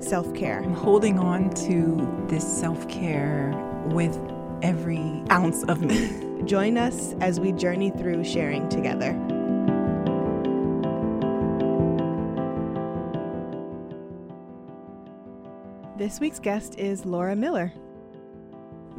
self care. I'm holding on to this self care with every ounce of me. Join us as we journey through sharing together. This week's guest is Laura Miller.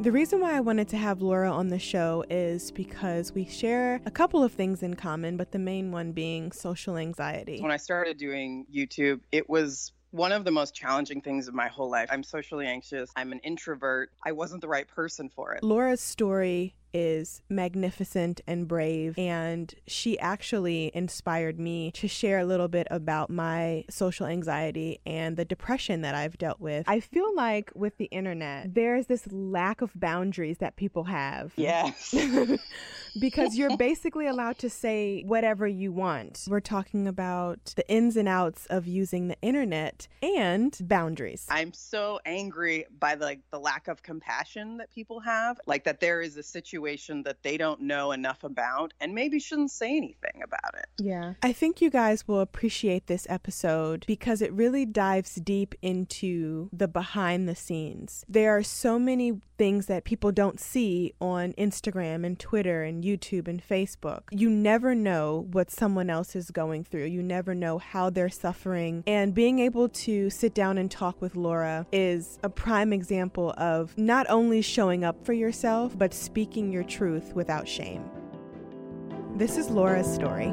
The reason why I wanted to have Laura on the show is because we share a couple of things in common, but the main one being social anxiety. When I started doing YouTube, it was one of the most challenging things of my whole life. I'm socially anxious. I'm an introvert. I wasn't the right person for it. Laura's story is magnificent and brave. And she actually inspired me to share a little bit about my social anxiety and the depression that I've dealt with. I feel like with the internet, there's this lack of boundaries that people have. Yes. because you're basically allowed to say whatever you want. We're talking about the ins and outs of using the internet and boundaries. I'm so angry by the, like the lack of compassion that people have, like that there is a situation situation that they don't know enough about and maybe shouldn't say anything about it. Yeah. I think you guys will appreciate this episode because it really dives deep into the behind the scenes. There are so many things that people don't see on Instagram and Twitter and YouTube and Facebook. You never know what someone else is going through. You never know how they're suffering. And being able to sit down and talk with Laura is a prime example of not only showing up for yourself, but speaking your truth without shame. This is Laura's story.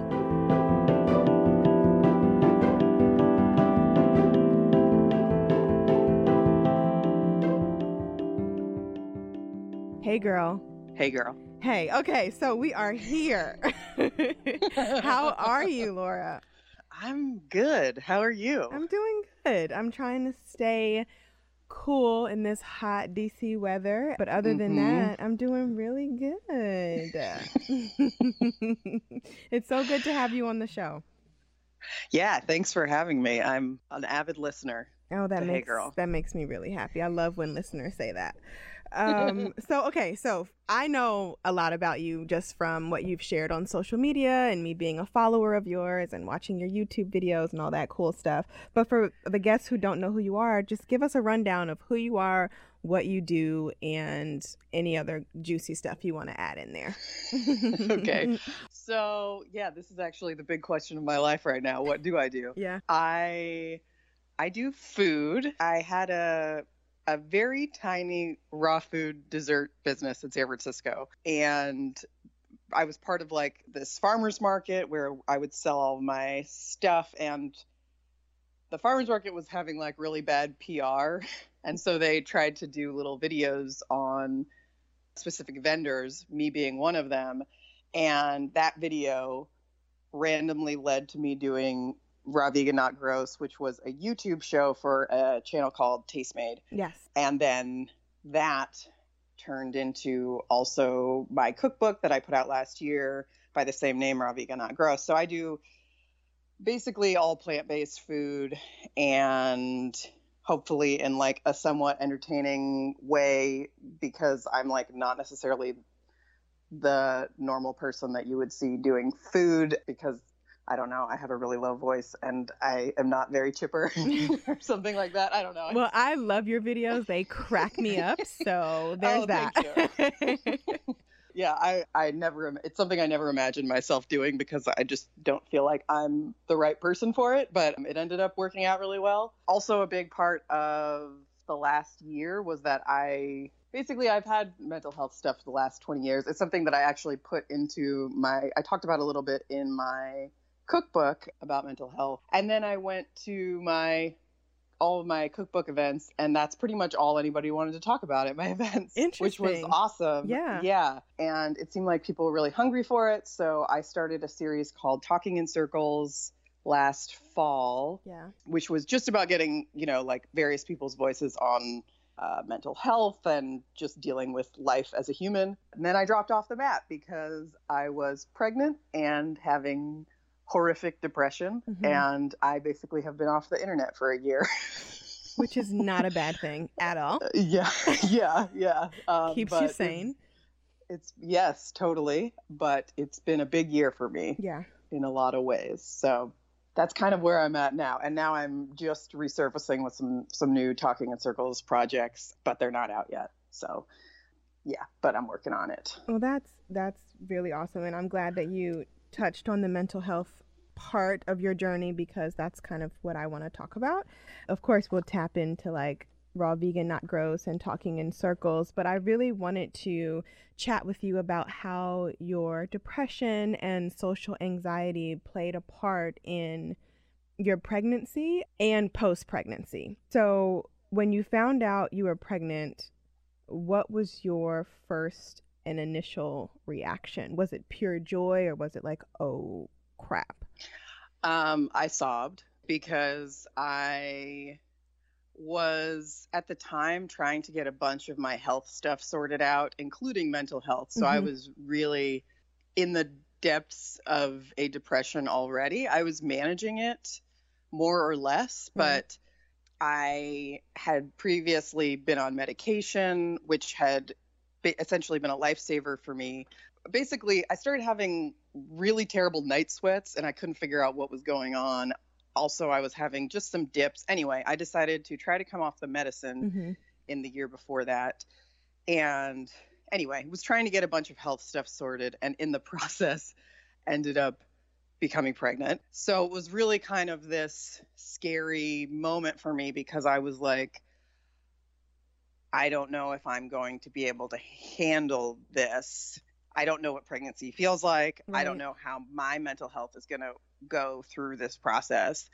Hey, girl. Hey, girl. Hey, okay, so we are here. How are you, Laura? I'm good. How are you? I'm doing good. I'm trying to stay cool in this hot DC weather. But other than mm-hmm. that, I'm doing really good. it's so good to have you on the show. Yeah, thanks for having me. I'm an avid listener. Oh, that makes hey that makes me really happy. I love when listeners say that. Um, so okay, so I know a lot about you just from what you've shared on social media and me being a follower of yours and watching your YouTube videos and all that cool stuff. But for the guests who don't know who you are, just give us a rundown of who you are, what you do, and any other juicy stuff you want to add in there. okay. So, yeah, this is actually the big question of my life right now. What do I do? Yeah. I I do food. I had a a very tiny raw food dessert business in San Francisco. And I was part of like this farmers market where I would sell all my stuff. And the farmers market was having like really bad PR and so they tried to do little videos on specific vendors, me being one of them, and that video randomly led to me doing Raw Vegan Not Gross, which was a YouTube show for a channel called Tastemade. Yes. And then that turned into also my cookbook that I put out last year by the same name, Raw Vegan Not Gross. So I do basically all plant-based food and hopefully in like a somewhat entertaining way because I'm like not necessarily the normal person that you would see doing food because I don't know. I have a really low voice and I am not very chipper or something like that. I don't know. Well, I love your videos. They crack me up. So there's oh, that. yeah, I, I never, it's something I never imagined myself doing because I just don't feel like I'm the right person for it, but it ended up working out really well. Also, a big part of the last year was that I basically I've had mental health stuff for the last 20 years. It's something that I actually put into my I talked about a little bit in my cookbook about mental health. And then I went to my all of my cookbook events and that's pretty much all anybody wanted to talk about at my events which was awesome yeah yeah and it seemed like people were really hungry for it so i started a series called talking in circles last fall, Yeah. which was just about getting, you know, like various people's voices on uh, mental health and just dealing with life as a human. And then I dropped off the map because I was pregnant and having horrific depression. Mhm. And I basically have been off the internet for a year. Which is not a bad thing at all. yeah, yeah, yeah. Um, Keeps but you it's- sane. It's, yes, totally. But it's been a big year for me Yeah. in a lot of ways. So that's kind of where I'm at now. And now I'm just resurfacing with some some new Talking in Circles projects, but they're not out yet. So yeah, but I'm working on it. Well, that's that's really awesome, and I'm glad that you touched on the mental health part of your journey because that's kind of what I want to talk about. Of course, we'll tap into like raw vegan, not gross, and talking in circles, but I really wanted to chat with you about how your depression and social anxiety played a part in your pregnancy and post pregnancy. So, when you found out you were pregnant, what was your first and initial reaction? Was it pure joy or was it like, oh crap? Um, I sobbed because I was at the time trying to get a bunch of my health stuff sorted out, including mental health. So I Mhm. was really in the depths of a depression already. I was managing it more or less, Right. but I had previously been on medication, which had essentially been a lifesaver for me. Basically, I started having really terrible night sweats and I couldn't figure out what was going on. Also, I was having just some dips. Anyway, I decided to try to come off the medicine Mm-hmm. in the year before that. And anyway, was trying to get a bunch of health stuff sorted and in the process ended up becoming pregnant. So it was really kind of this scary moment for me because I was like, I don't know if I'm going to be able to handle this. I don't know what pregnancy feels like. I don't know how my mental health is going to go through this process.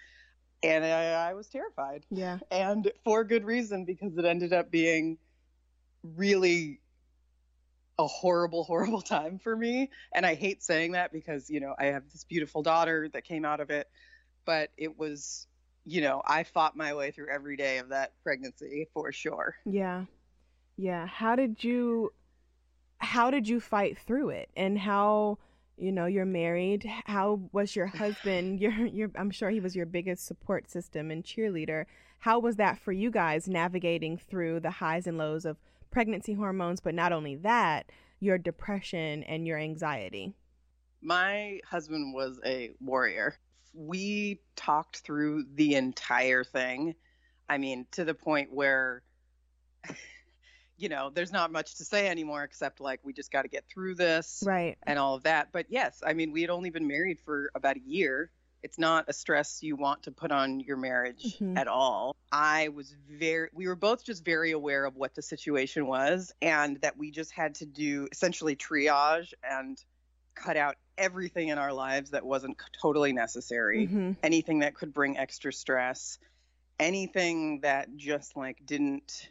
And I, I was terrified Yeah. and for good reason because it ended up being really a horrible horrible time for me and i hate saying that because you know i have this beautiful daughter that came out of it but it was you know i fought my way through every day of that pregnancy for sure Yeah. Yeah. How did you how did you fight through it? And how you know, you're married. How was your husband? Your your I'm sure he was your biggest support system and cheerleader. How was that for you guys navigating through the highs and lows of pregnancy hormones, but not only that, your depression and your anxiety? my husband was a warrior we talked through the entire thing i mean to the point where you know there's not much to say anymore except like we just got to get through this Right. and all of that. But yes, I mean, we had only been married for about a year. It's not a stress you want to put on your marriage Mhm. at all. I was very, we were both just very aware of what the situation was and that we just had to do essentially triage and cut out everything in our lives that wasn't totally necessary Mhm. anything that could bring extra stress, anything that just like didn't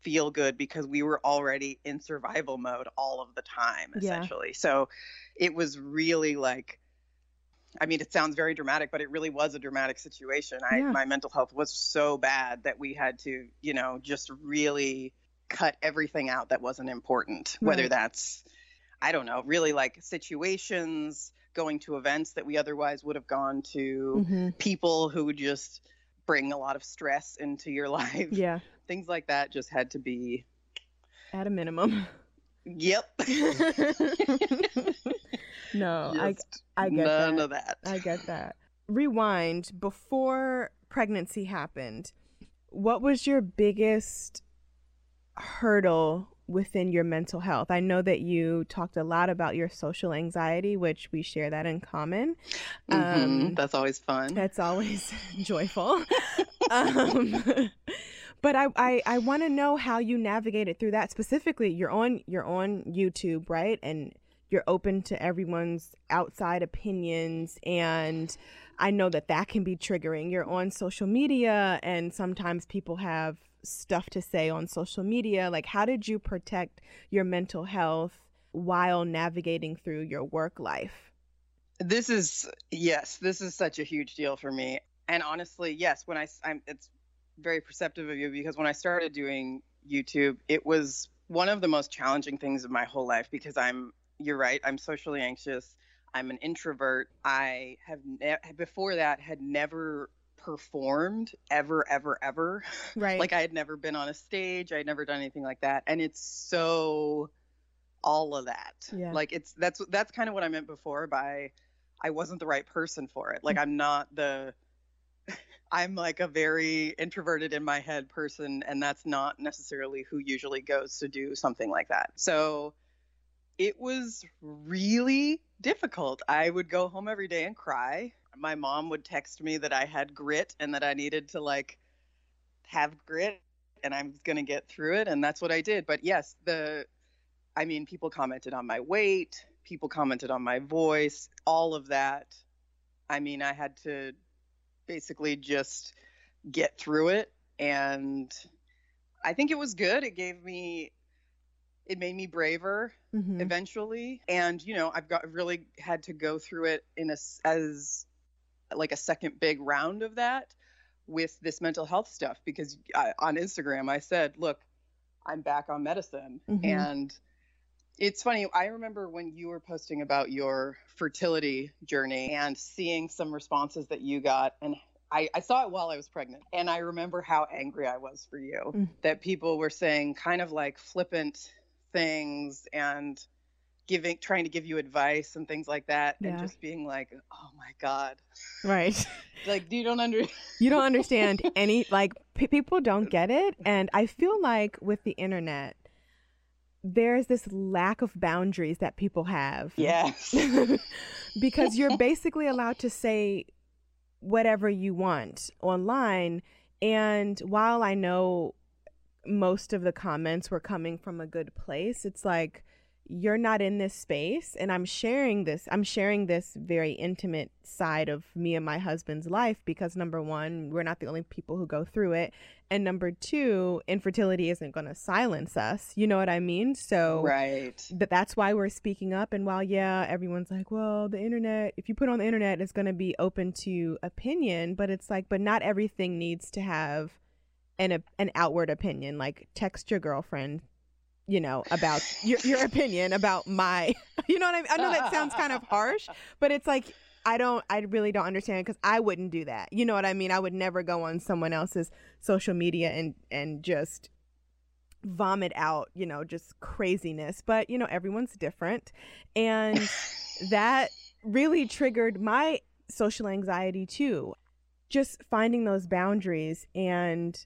feel good because we were already in survival mode all of the time, Yeah. essentially. So it was really like, I mean, it sounds very dramatic, but it really was a dramatic situation. I, Yeah. My mental health was so bad that we had to, you know, just really cut everything out that wasn't important, whether that's, I don't know, really like situations, going to events that we otherwise would have gone to, Mhm. people who would just bring a lot of stress into your life. Yeah. Things like that just had to be, At a minimum. yep. no, I I get none that. of that. I get that. Rewind before pregnancy happened. What was your biggest hurdle within your mental health? I know that you talked a lot about your social anxiety, which we share that in common. Mhm, Um, That's always fun. That's always joyful. um, but I, I, I want to know how you navigated through that specifically. You're on you're on YouTube, right? And you're open to everyone's outside opinions and I know that that can be triggering. You're on social media and sometimes people have stuff to say on social media. Like how did you protect your mental health while navigating through your work life? This is yes, this is such a huge deal for me. And honestly, yes, when I I'm it's very perceptive of you because when I started doing YouTube, it was one of the most challenging things of my whole life because I'm you're right, I'm socially anxious. I'm an introvert. I have ne- before that had never performed ever ever ever. Right. like I had never been on a stage, I had never done anything like that. And it's so all of that. Yeah. Like it's that's that's kind of what I meant before by I wasn't the right person for it. Like mm-hmm. I'm not the I'm like a very introverted in my head person and that's not necessarily who usually goes to do something like that. So it was really difficult. I would go home every day and cry. My mom would text me that I had grit and that I needed to like have grit and I was going to get through it and that's what I did. But yes, the I mean people commented on my weight, people commented on my voice, all of that. I mean, I had to basically just get through it and I think it was good. It gave me it made me braver Mhm. eventually and you know i've got really had to go through it in a as like a second big round of that with this mental health stuff because I, on instagram i said look i'm back on medicine Mhm. and it's funny i remember when you were posting about your fertility journey and seeing some responses that you got and I, I saw it while I was pregnant, and I remember how angry I was for you. Mm. That people were saying kind of like flippant things and giving trying to give you advice and things like that and just being like oh my god Right. like you don't under You don't understand any like p- people don't get it and I feel like with the internet there's this lack of boundaries that people have. yes because you're basically allowed to say whatever you want online and while I know most of the comments were coming from a good place, it's like you're not in this space and I'm sharing this I'm sharing this very intimate side of me and my husband's life because number 1 we're not the only people who go through it and number 2 infertility isn't going to silence us you know what I mean? So right. but that's why we're speaking up and while yeah everyone's like well the internet if you put on the internet it's going to be open to opinion but it's like but not everything needs to have an an outward opinion like text your girlfriend you know about your your opinion about my you know what I mean I know that sounds kind of harsh but it's like I don't I really don't understand because I wouldn't do that you know what I mean I would never go on someone else's social media and and just vomit out, you know, just craziness. But, you know, everyone's different. And that really triggered my social anxiety too. Just finding those boundaries and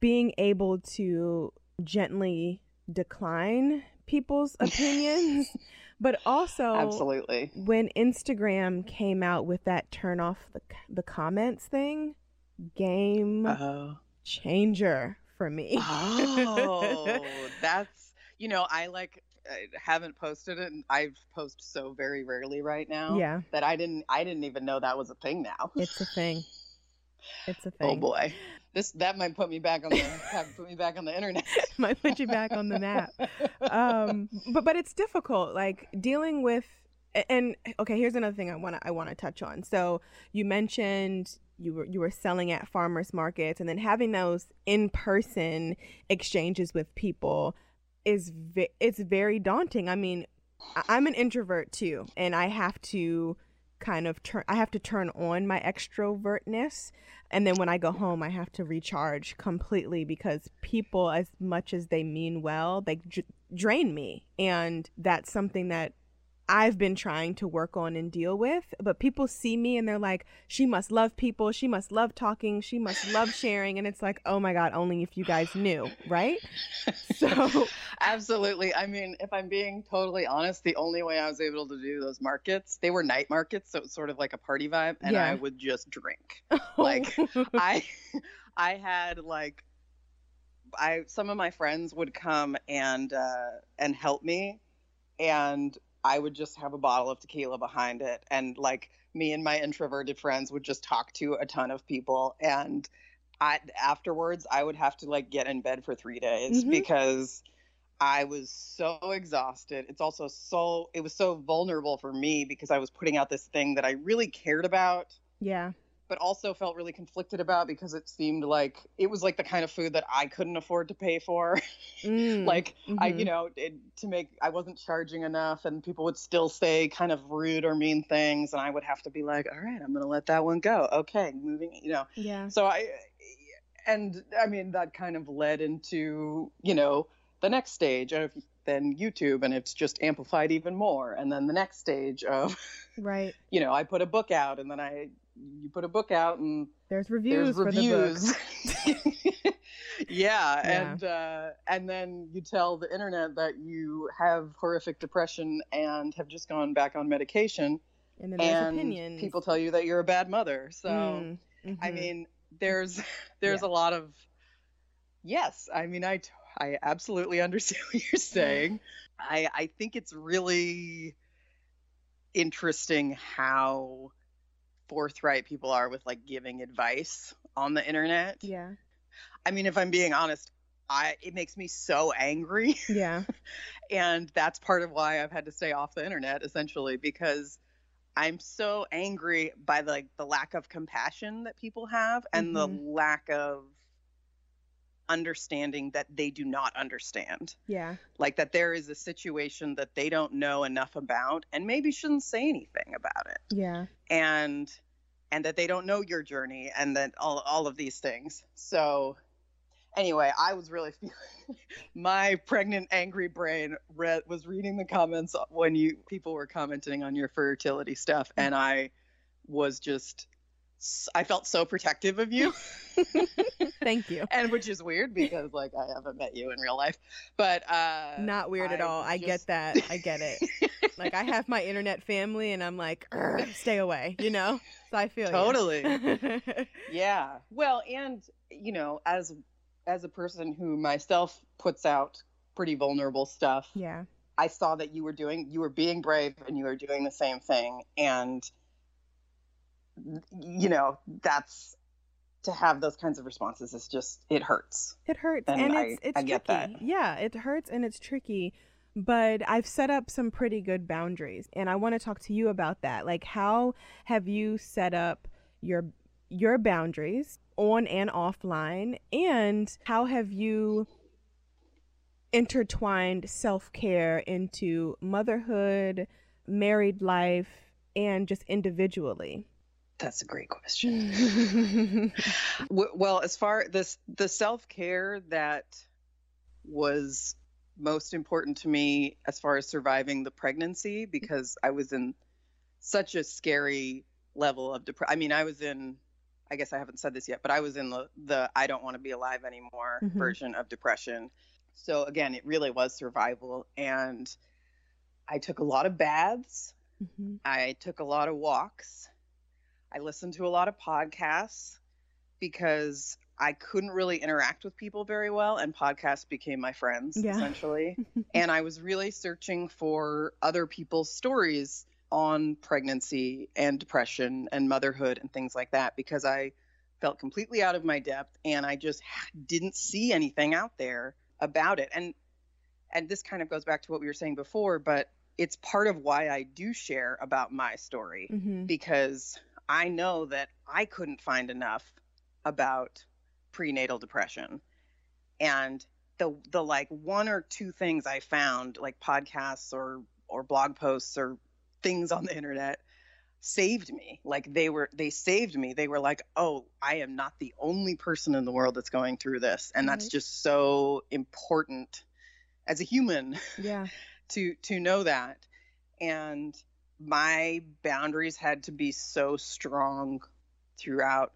being able to gently decline people's opinions, but also absolutely when Instagram came out with that turn off the the comments thing, game oh changer for me. oh that's you know i like I haven't posted it and i've posted so very rarely right now yeah, that i didn't i didn't even know that was a thing now it's a thing. It's a thing. oh boy this that might put me back on the put me back on the internet Might put you back on the map. Um, but but it's difficult, like dealing with. And okay, here's another thing I want to I want to touch on. So you mentioned you were you were selling at farmers markets, and then having those in person exchanges with people is ve- it's very daunting. I mean, I'm an introvert too, and I have to kind of turn I have to turn on my extrovertness. And then when I go home I have to recharge completely because people as much as they mean well they dr- drain me. And that's something that I've been trying to work on and deal with but people see me and they're like she must love people she must love talking she must love sharing and it's like oh my god only if you guys knew right so Absolutely. I mean, if I'm being totally honest, the only way I was able to do those markets, they were night markets, so it was sort of like a party vibe, and Yeah. I would just drink. Like, I I had like I some of my friends would come and uh and help me and I would just have a bottle of tequila behind it and like me and my introverted friends would just talk to a ton of people and I afterwards I would have to like get in bed for 3 days Mhm. because I was so exhausted. It's also so it was so vulnerable for me because I was putting out this thing that I really cared about, Yeah. But also felt really conflicted about because it seemed like it was like the kind of food that I couldn't afford to pay for. Mm, like I, mhm. you know, it, to make I wasn't charging enough, and people would still say kind of rude or mean things, and I would have to be like, all right, I'm gonna let that one go. Okay, moving, you know. Yeah. So I, and I mean that kind of led into you know the next stage of then YouTube, and it's just amplified even more, and then the next stage of Right. you know I put a book out, and then I you put a book out, and There's reviews there's for reviews. the book. yeah, Yeah. and uh, and then you tell the internet that you have horrific depression and have just gone back on medication, And then there's and people tell you that you're a bad mother. So Mm, I mhm. mean, there's there's a lot of yes. I mean, I I absolutely understand what you're saying. I I think it's really interesting how forthright people are with like giving advice on the internet. Yeah. I mean, if I'm being honest, I it makes me so angry, Yeah. and that's part of why I've had to stay off the internet essentially because I'm so angry by like the lack of compassion that people have and the Mhm. lack of understanding that they do not understand. Yeah. Like that there is a situation that they don't know enough about and maybe shouldn't say anything about it Yeah. and and that they don't know your journey and that all, all of these things so anyway i was really feeling my pregnant angry brain read, was reading the comments when you people were commenting on your fertility stuff and i was just i felt so protective of you Thank you. and which is weird because like i haven't met you in real life but uh Not weird at all. was I just- get that. I get it. like I have my internet family, and I'm like, stay away. You know. So I feel you. Totally. Yeah. Well, and you know, as as a person who myself puts out pretty vulnerable stuff, yeah. I saw that you were doing you were being brave and you were doing the same thing and you know, that's to have those kinds of responses is just it hurts. It hurts, And and, I- it's it's I get tricky. that. Yeah, it hurts and it's tricky. But I've set up some pretty good boundaries, and I want to talk to you about that. Like, how have you set up your your boundaries on and offline, and how have you intertwined self care into motherhood, married life, and just individually? That's a great question. Well as far this the self-care that was most important to me as far as surviving the pregnancy because i was in such a scary level of depression i mean i was in i guess i haven't said this yet but i was in the the i don't want to be alive anymore Mhm. version of depression so again it really was survival and i took a lot of baths Mhm. I took a lot of walks. I listened to a lot of podcasts because I couldn't really interact with people very well, and podcasts became my friends Yeah. essentially. and I was really searching for other people's stories on pregnancy and depression and motherhood and things like that because I felt completely out of my depth and I just didn't see anything out there about it. And and this kind of goes back to what we were saying before, but it's part of why I do share about my story Mhm. because I know that I couldn't find enough about prenatal depression. And the the like one or two things I found like podcasts or or blog posts or things on the internet saved me. Like they were they saved me. They were like, "Oh, I am not the only person in the world that's going through this." And that's mm-hmm. just so important as a human Yeah. to to know that and my boundaries had to be so strong throughout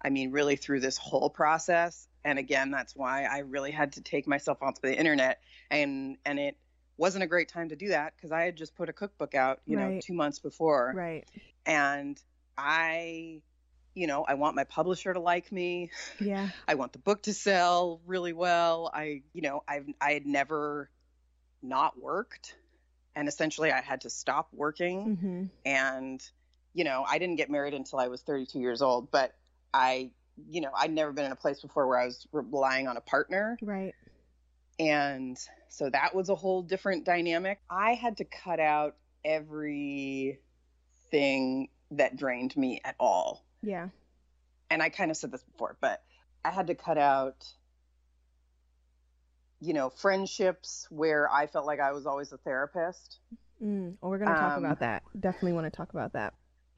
i mean really through this whole process and again that's why i really had to take myself off the internet and and it wasn't a great time to do that because i had just put a cookbook out you know two months before Right. and i you know i want my publisher to like me Yeah. I want the book to sell really well. I, you know, I've I had never not worked and essentially I had to stop working hmm and you know, I didn't get married until I was 32 years old, but I, you know, I'd never been in a place before where I was relying on a partner Right. And so that was a whole different dynamic. I had to cut out everything that drained me at all. Yeah. And I kind of said this before, but I had to cut out you know, friendships where I felt like I was always a therapist. Mm, well, we're going to talk um, about that. Definitely want to talk about that.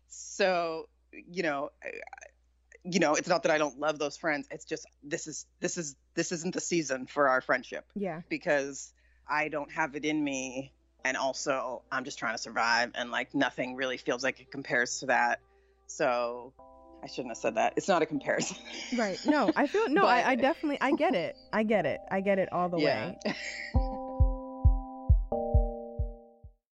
So, you know, you know, it's not that I don't love those friends. It's just this is this is this isn't the season for our friendship. Yeah. Because I don't have it in me and also I'm just trying to survive and like nothing really feels like it compares to that. So I shouldn't have said that. It's not a comparison. right. No, I feel no. But, I, I definitely I get it. I get it. I get it all the yeah. way.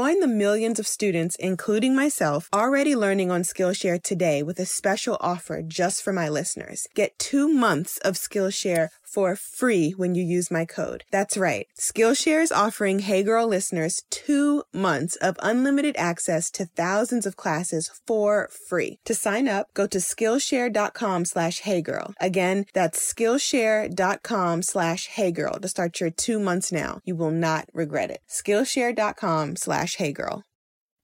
Join the millions of students, including myself, already learning on Skillshare today with a special offer just for my listeners. Get two months of Skillshare for free when you use my code. That's right. Skillshare is offering Hey Girl listeners two months of unlimited access to thousands of classes for free. To sign up, go to Skillshare.com slash Hey Girl. Again, that's Skillshare.com slash Hey Girl to start your two months now. You will not regret it. Skillshare.com slash Hey Girl.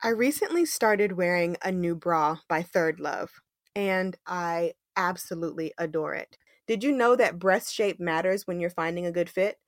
I recently started wearing a new bra by ThirdLove, and I absolutely adore it. Did you know that breast shape matters when you're finding a good fit?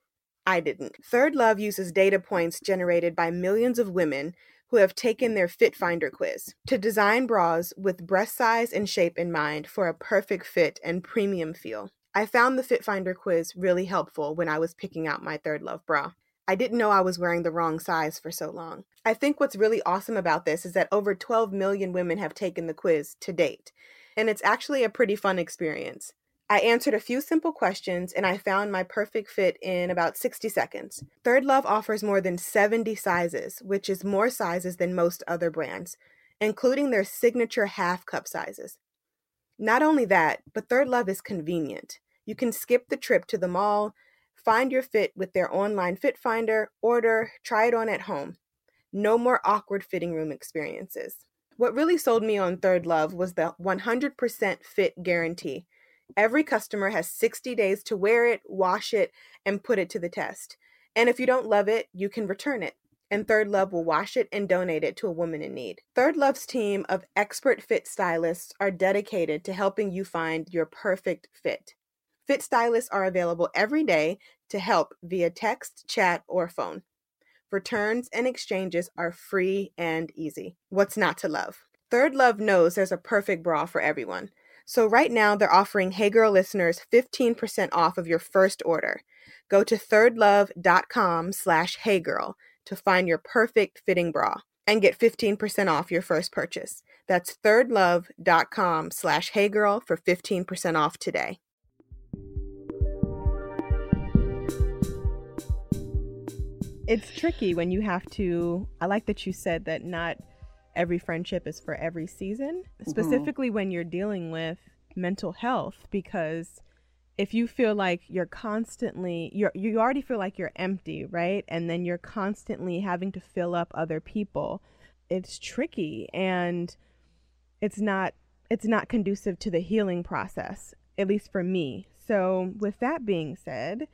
I didn't. ThirdLove uses data points generated by millions of women who have taken their Fit Finder quiz to design bras with breast size and shape in mind for a perfect fit and premium feel. I found the Fit Finder quiz really helpful when I was picking out my ThirdLove bra. I didn't know I was wearing the wrong size for so long. I think what's really awesome about this is that over 12 million women have taken the quiz to date, and it's actually a pretty fun experience. I answered a few simple questions and I found my perfect fit in about 60 seconds. ThirdLove offers more than 70 sizes, which is more sizes than most other brands, including their signature half cup sizes. Not only that, but ThirdLove is convenient. You can skip the trip to the mall, Find your fit with their online fit finder, order, try it on at home. No more awkward fitting room experiences. What really sold me on ThirdLove was the 100% fit guarantee. Every customer has 60 days to wear it, wash it, and put it to the test. And if you don't love it, you can return it. And ThirdLove will wash it and donate it to a woman in need. ThirdLove's team of expert fit stylists are dedicated to helping you find your perfect fit. Fit stylists are available every day to help via text, chat, or phone. Returns and exchanges are free and easy. What's not to love? ThirdLove knows there's a perfect bra for everyone. So right now they're offering Hey Girl listeners 15% off of your first order. Go to thirdlove.com slash heygirl to find your perfect fitting bra and get 15% off your first purchase. That's thirdlove.com slash heygirl for 15% off today. it's tricky when you have to. I like that you said that not every friendship is for every season, mm-hmm. specifically when you're dealing with mental health, because if you feel like you're constantly you're you already feel like you're empty, right? And then you're constantly having to fill up other people. It's tricky and it's not it's not conducive to the healing process, at least for me. So, with that being said,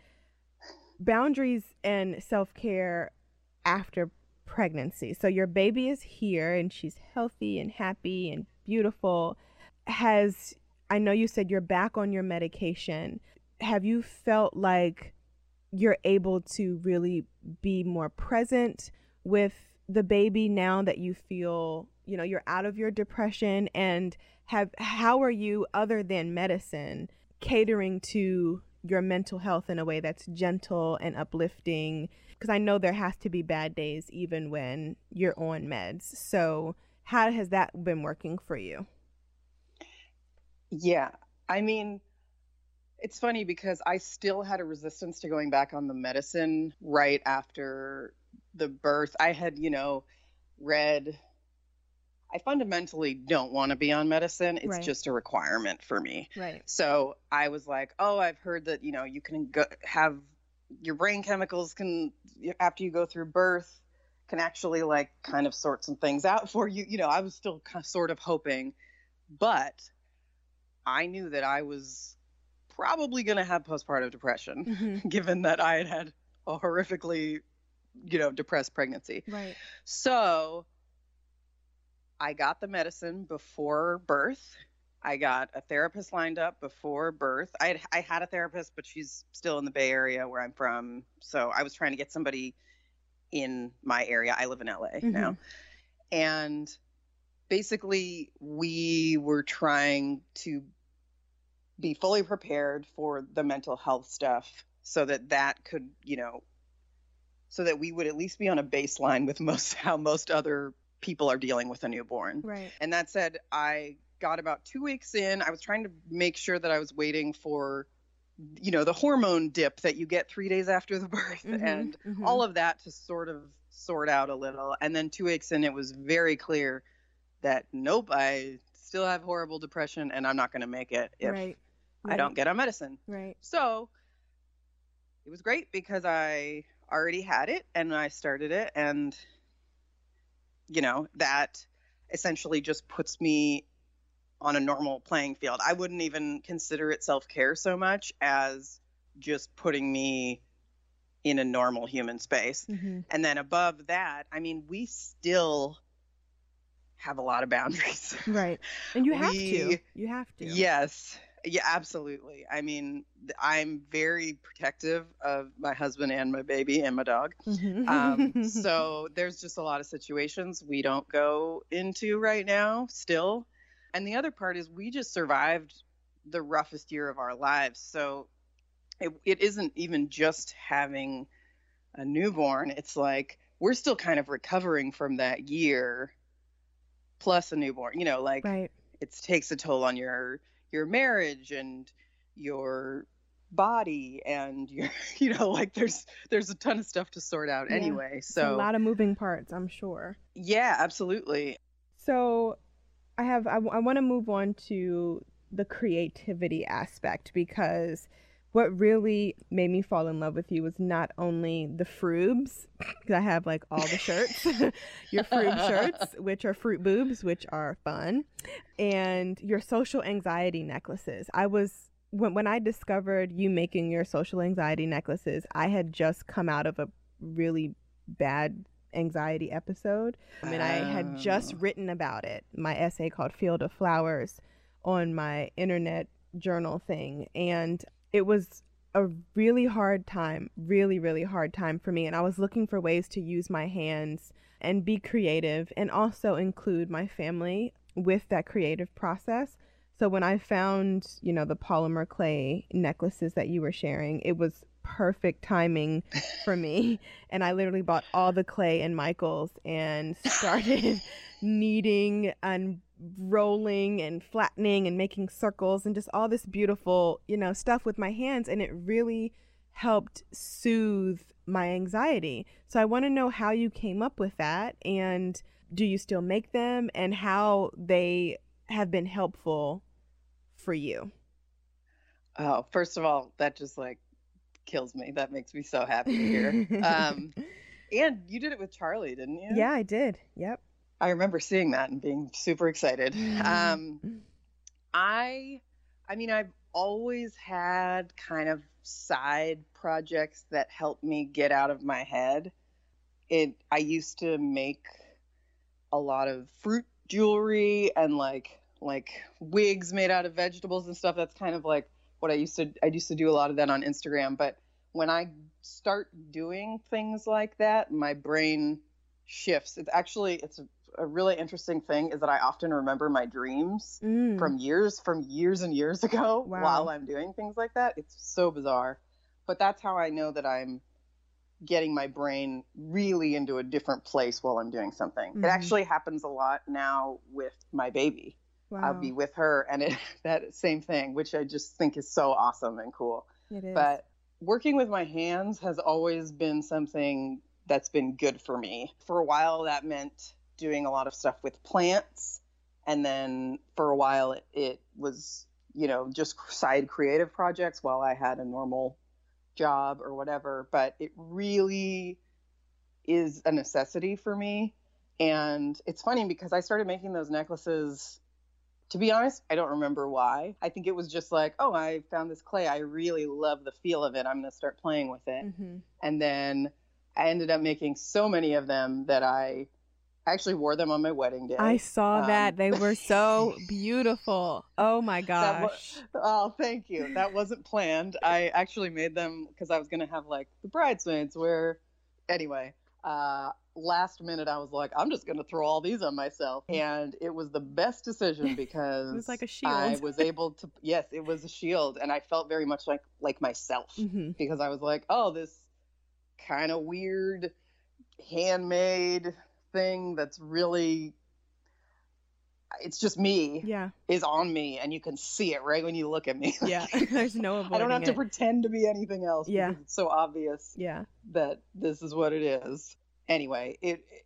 boundaries and self care after pregnancy. So your baby is here and she's healthy and happy and beautiful. Has I know you said you're back on your medication. Have you felt like you're able to really be more present with the baby now that you feel, you know, you're out of your depression and have how are you other than medicine catering to your mental health in a way that's gentle and uplifting because I know there has to be bad days even when you're on meds. So, how has that been working for you? Yeah. I mean, it's funny because I still had a resistance to going back on the medicine right after the birth. I had, you know, read I fundamentally don't want to be on medicine. It's Right. just a requirement for me. Right. So I was like, oh, I've heard that, you know, you can go, have your brain chemicals can, after you go through birth, can actually like kind of sort some things out for you. You know, I was still kind of sort of hoping, but I knew that I was probably going to have postpartum depression, Mhm. given that I had had a horrifically, you know, depressed pregnancy. Right. So I got the medicine before birth. I got a therapist lined up before birth. I had, I had a therapist, but she's still in the Bay Area where I'm from. So I was trying to get somebody in my area. I live in LA mm-hmm. now. And basically, we were trying to be fully prepared for the mental health stuff so that that could, you know, so that we would at least be on a baseline with most how most other people are dealing with a newborn. Right. And that said, I got about two weeks in. I was trying to make sure that I was waiting for, you know, the hormone dip that you get three days after the birth Mhm, and mhm. all of that to sort of sort out a little. And then two weeks in, it was very clear that nope, I still have horrible depression and I'm not going to make it if right. I don't get on medicine. Right. So it was great because I already had it and I started it and you know, that essentially just puts me on a normal playing field. I wouldn't even consider it self-care so much as just putting me in a normal human space. Mm-hmm. And then above that, I mean, we still have a lot of boundaries. Right. And you have to. You have to. Yes. Yeah, absolutely. I mean, I'm very protective of my husband and my baby and my dog. Um, so there's just a lot of situations we don't go into right now still. And the other part is we just survived the roughest year of our lives. So it, it isn't even just having a newborn. It's like we're still kind of recovering from that year plus a newborn, you know, like right. it takes a toll on your your marriage and your body and your you know like there's there's a ton of stuff to sort out Yeah. anyway so a lot of moving parts, I'm sure. yeah absolutely So I have I, want to move on to the creativity aspect because what really made me fall in love with you was not only the frubes because I have like all the shirts, your frube shirts, which are fruit boobs, which are fun, and your social anxiety necklaces. I was when when I discovered you making your social anxiety necklaces, I had just come out of a really bad anxiety episode. I mean, I had just Oh. written about it, my essay called Field of Flowers, on my internet journal thing. And it was a really hard time, really, really hard time for me. And I was looking for ways to use my hands and be creative and also include my family with that creative process. So when I found, you know, the polymer clay necklaces that you were sharing, it was perfect timing for me. And I literally bought all the clay in Michael's and started kneading and rolling and flattening and making circles and just all this beautiful, you know, stuff with my hands. And it really helped soothe my anxiety. So I want to know how you came up with that and do you still make them and how they have been helpful for you. oh first of all that just like kills me that makes me so happy to hear um and you did it with charlie didn't you yeah, I did. Yep. I remember seeing that and being super excited um I I mean I've always had kind of side projects that help me get out of my head. It I used to make a lot of fruit jewelry and like like wigs made out of vegetables and stuff. That's kind of like what I used to I used to do a lot of that on Instagram, but when I start doing things like that, my brain shifts. It's actually it's a, really interesting thing is that I often remember my dreams Mm. from years from years and years ago Wow. while I'm doing things like that. It's so bizarre. But that's how I know that I'm getting my brain really into a different place while I'm doing something. Mhm. It actually happens a lot now with my baby. wow. I'll be with her and it that same thing, which I just think is so awesome and cool. It is. But working with my hands has always been something that's been good for me. For a while, that meant doing a lot of stuff with plants. And then for a while, it, it was, you know, just side creative projects while I had a normal job or whatever. But it really is a necessity for me. And it's funny because I started making those necklaces to be honest, I don't remember why. I think it was just like, oh, I found this clay. I really love the feel of it. I'm going to start playing with it. Mhm. And then I ended up making so many of them that I actually wore them on my wedding day. I saw Um, that. They were so beautiful. Oh my gosh. Oh, thank you. That wasn't planned. I actually made them because I was going to have like the bridesmaids wear. Anyway, uh, last minute I was like, I'm just going to throw all these on myself. And it was the best decision because it was like a shield. I was able to, yes, it was a shield. And I felt very much like, like myself hmm because I was like, oh, this kind of weird handmade thing that's really, it's just me Yeah. is on me and you can see it right when you look at me. Yeah. There's no avoiding I don't have to pretend to be anything else Yeah. it's so obvious yeah. that this is what it is. Anyway, it, it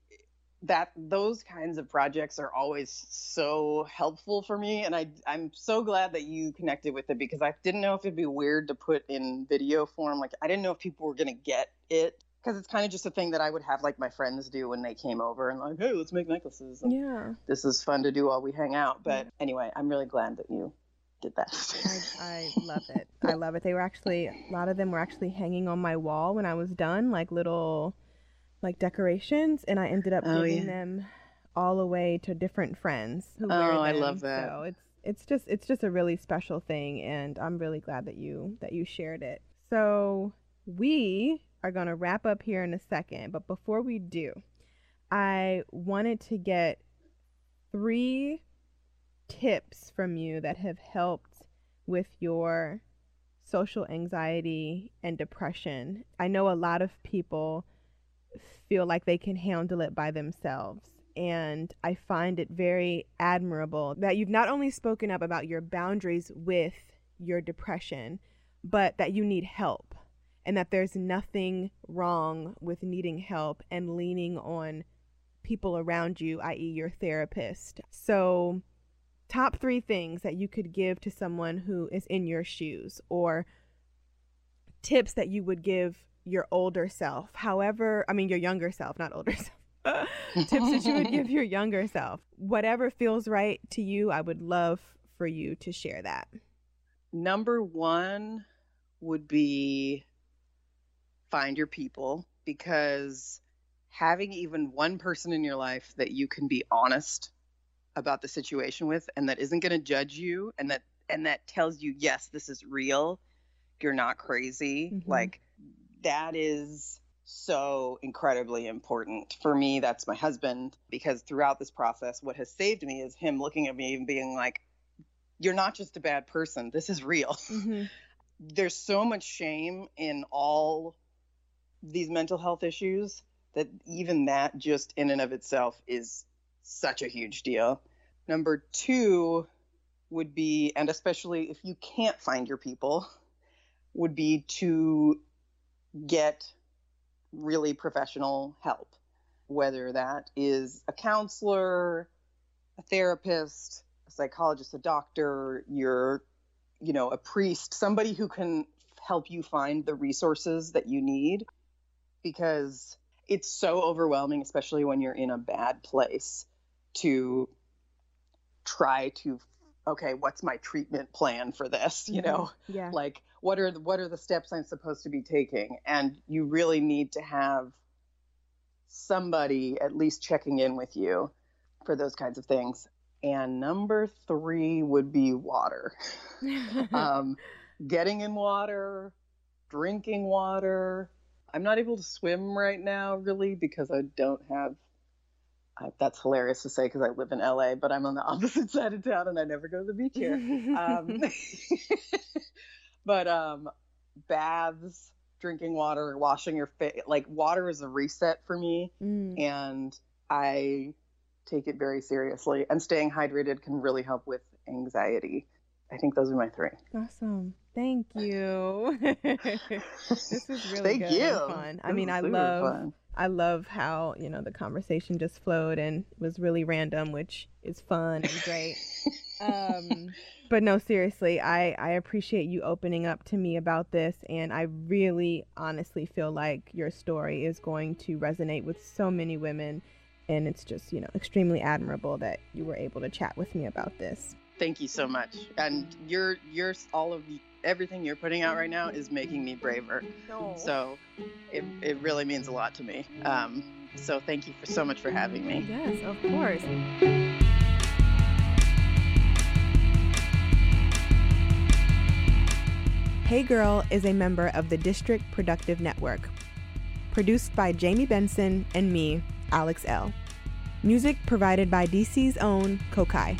that those kinds of projects are always so helpful for me and I I'm so glad that you connected with it because I didn't know if it'd be weird to put in video form like I didn't know if people were going to get it because it's kind of just a thing that I would have like my friends do when they came over and like hey let's make necklaces and Yeah. this is fun to do while we hang out but anyway I'm really glad that you did that. I, I love it. I love it. They were actually a lot of them were actually hanging on my wall when I was done, like little like decorations, and I ended up Oh, giving yeah. them all away to different friends who Oh, wear I love that. So it's it's just it's just a really special thing, and I'm really glad that you that you shared it. So we are gonna wrap up here in a second, but before we do, I wanted to get three tips from you that have helped with your social anxiety and depression. I know a lot of people feel like they can handle it by themselves. And I find it very admirable that you've not only spoken up about your boundaries with your depression, but that you need help and that there's nothing wrong with needing help and leaning on people around you, i.e., your therapist. So, top three things that you could give to someone who is in your shoes, or tips that you would give your older self, however, I mean, your younger self, not older self. tips that you would give your younger self. Whatever feels right to you, I would love for you to share that. Number one would be find your people because having even one person in your life that you can be honest about the situation with and that isn't going to judge you and that and that tells you yes this is real you're not crazy Mhm. like that is so incredibly important for me that's my husband because throughout this process what has saved me is him looking at me and being like you're not just a bad person this is real Mm-hmm. there's so much shame in all these mental health issues that even that just in and of itself is such a huge deal. Number two would be, and especially if you can't find your people, would be to get really professional help, whether that is a counselor, a therapist, a psychologist, a doctor, your you know, a priest, somebody who can help you find the resources that you need because it's so overwhelming, especially when you're in a bad place, to try to, okay, what's my treatment plan for this? You know, Yeah. like what are the, what are the steps I'm supposed to be taking? And you really need to have somebody at least checking in with you for those kinds of things. And number three would be water. um, getting in water, drinking water. I'm not able to swim right now, really, because I don't have. I, that's hilarious to say because I live in LA, but I'm on the opposite side of town and I never go to the beach here. um, but um, baths, drinking water, washing your face, like water is a reset for me, Mm. and I take it very seriously. And staying hydrated can really help with anxiety. I think those are my three. Awesome. Thank you. this was really Thank good you. fun. I mean, I love fun. I love how, you know, the conversation just flowed and was really random, which is fun and great. um but no seriously i i appreciate you opening up to me about this and i really honestly feel like your story is going to resonate with so many women and it's just you know extremely admirable that you were able to chat with me about this Thank you so much. And you're you're all of everything you're putting out right now is making me braver. So it, it really means a lot to me. Um, so thank you for so much for having me. yes of course Hey Girl is a member of the District Productive Network. Produced by Jamie Benson and me, Alex Elle. Music provided by DC's own Kokai.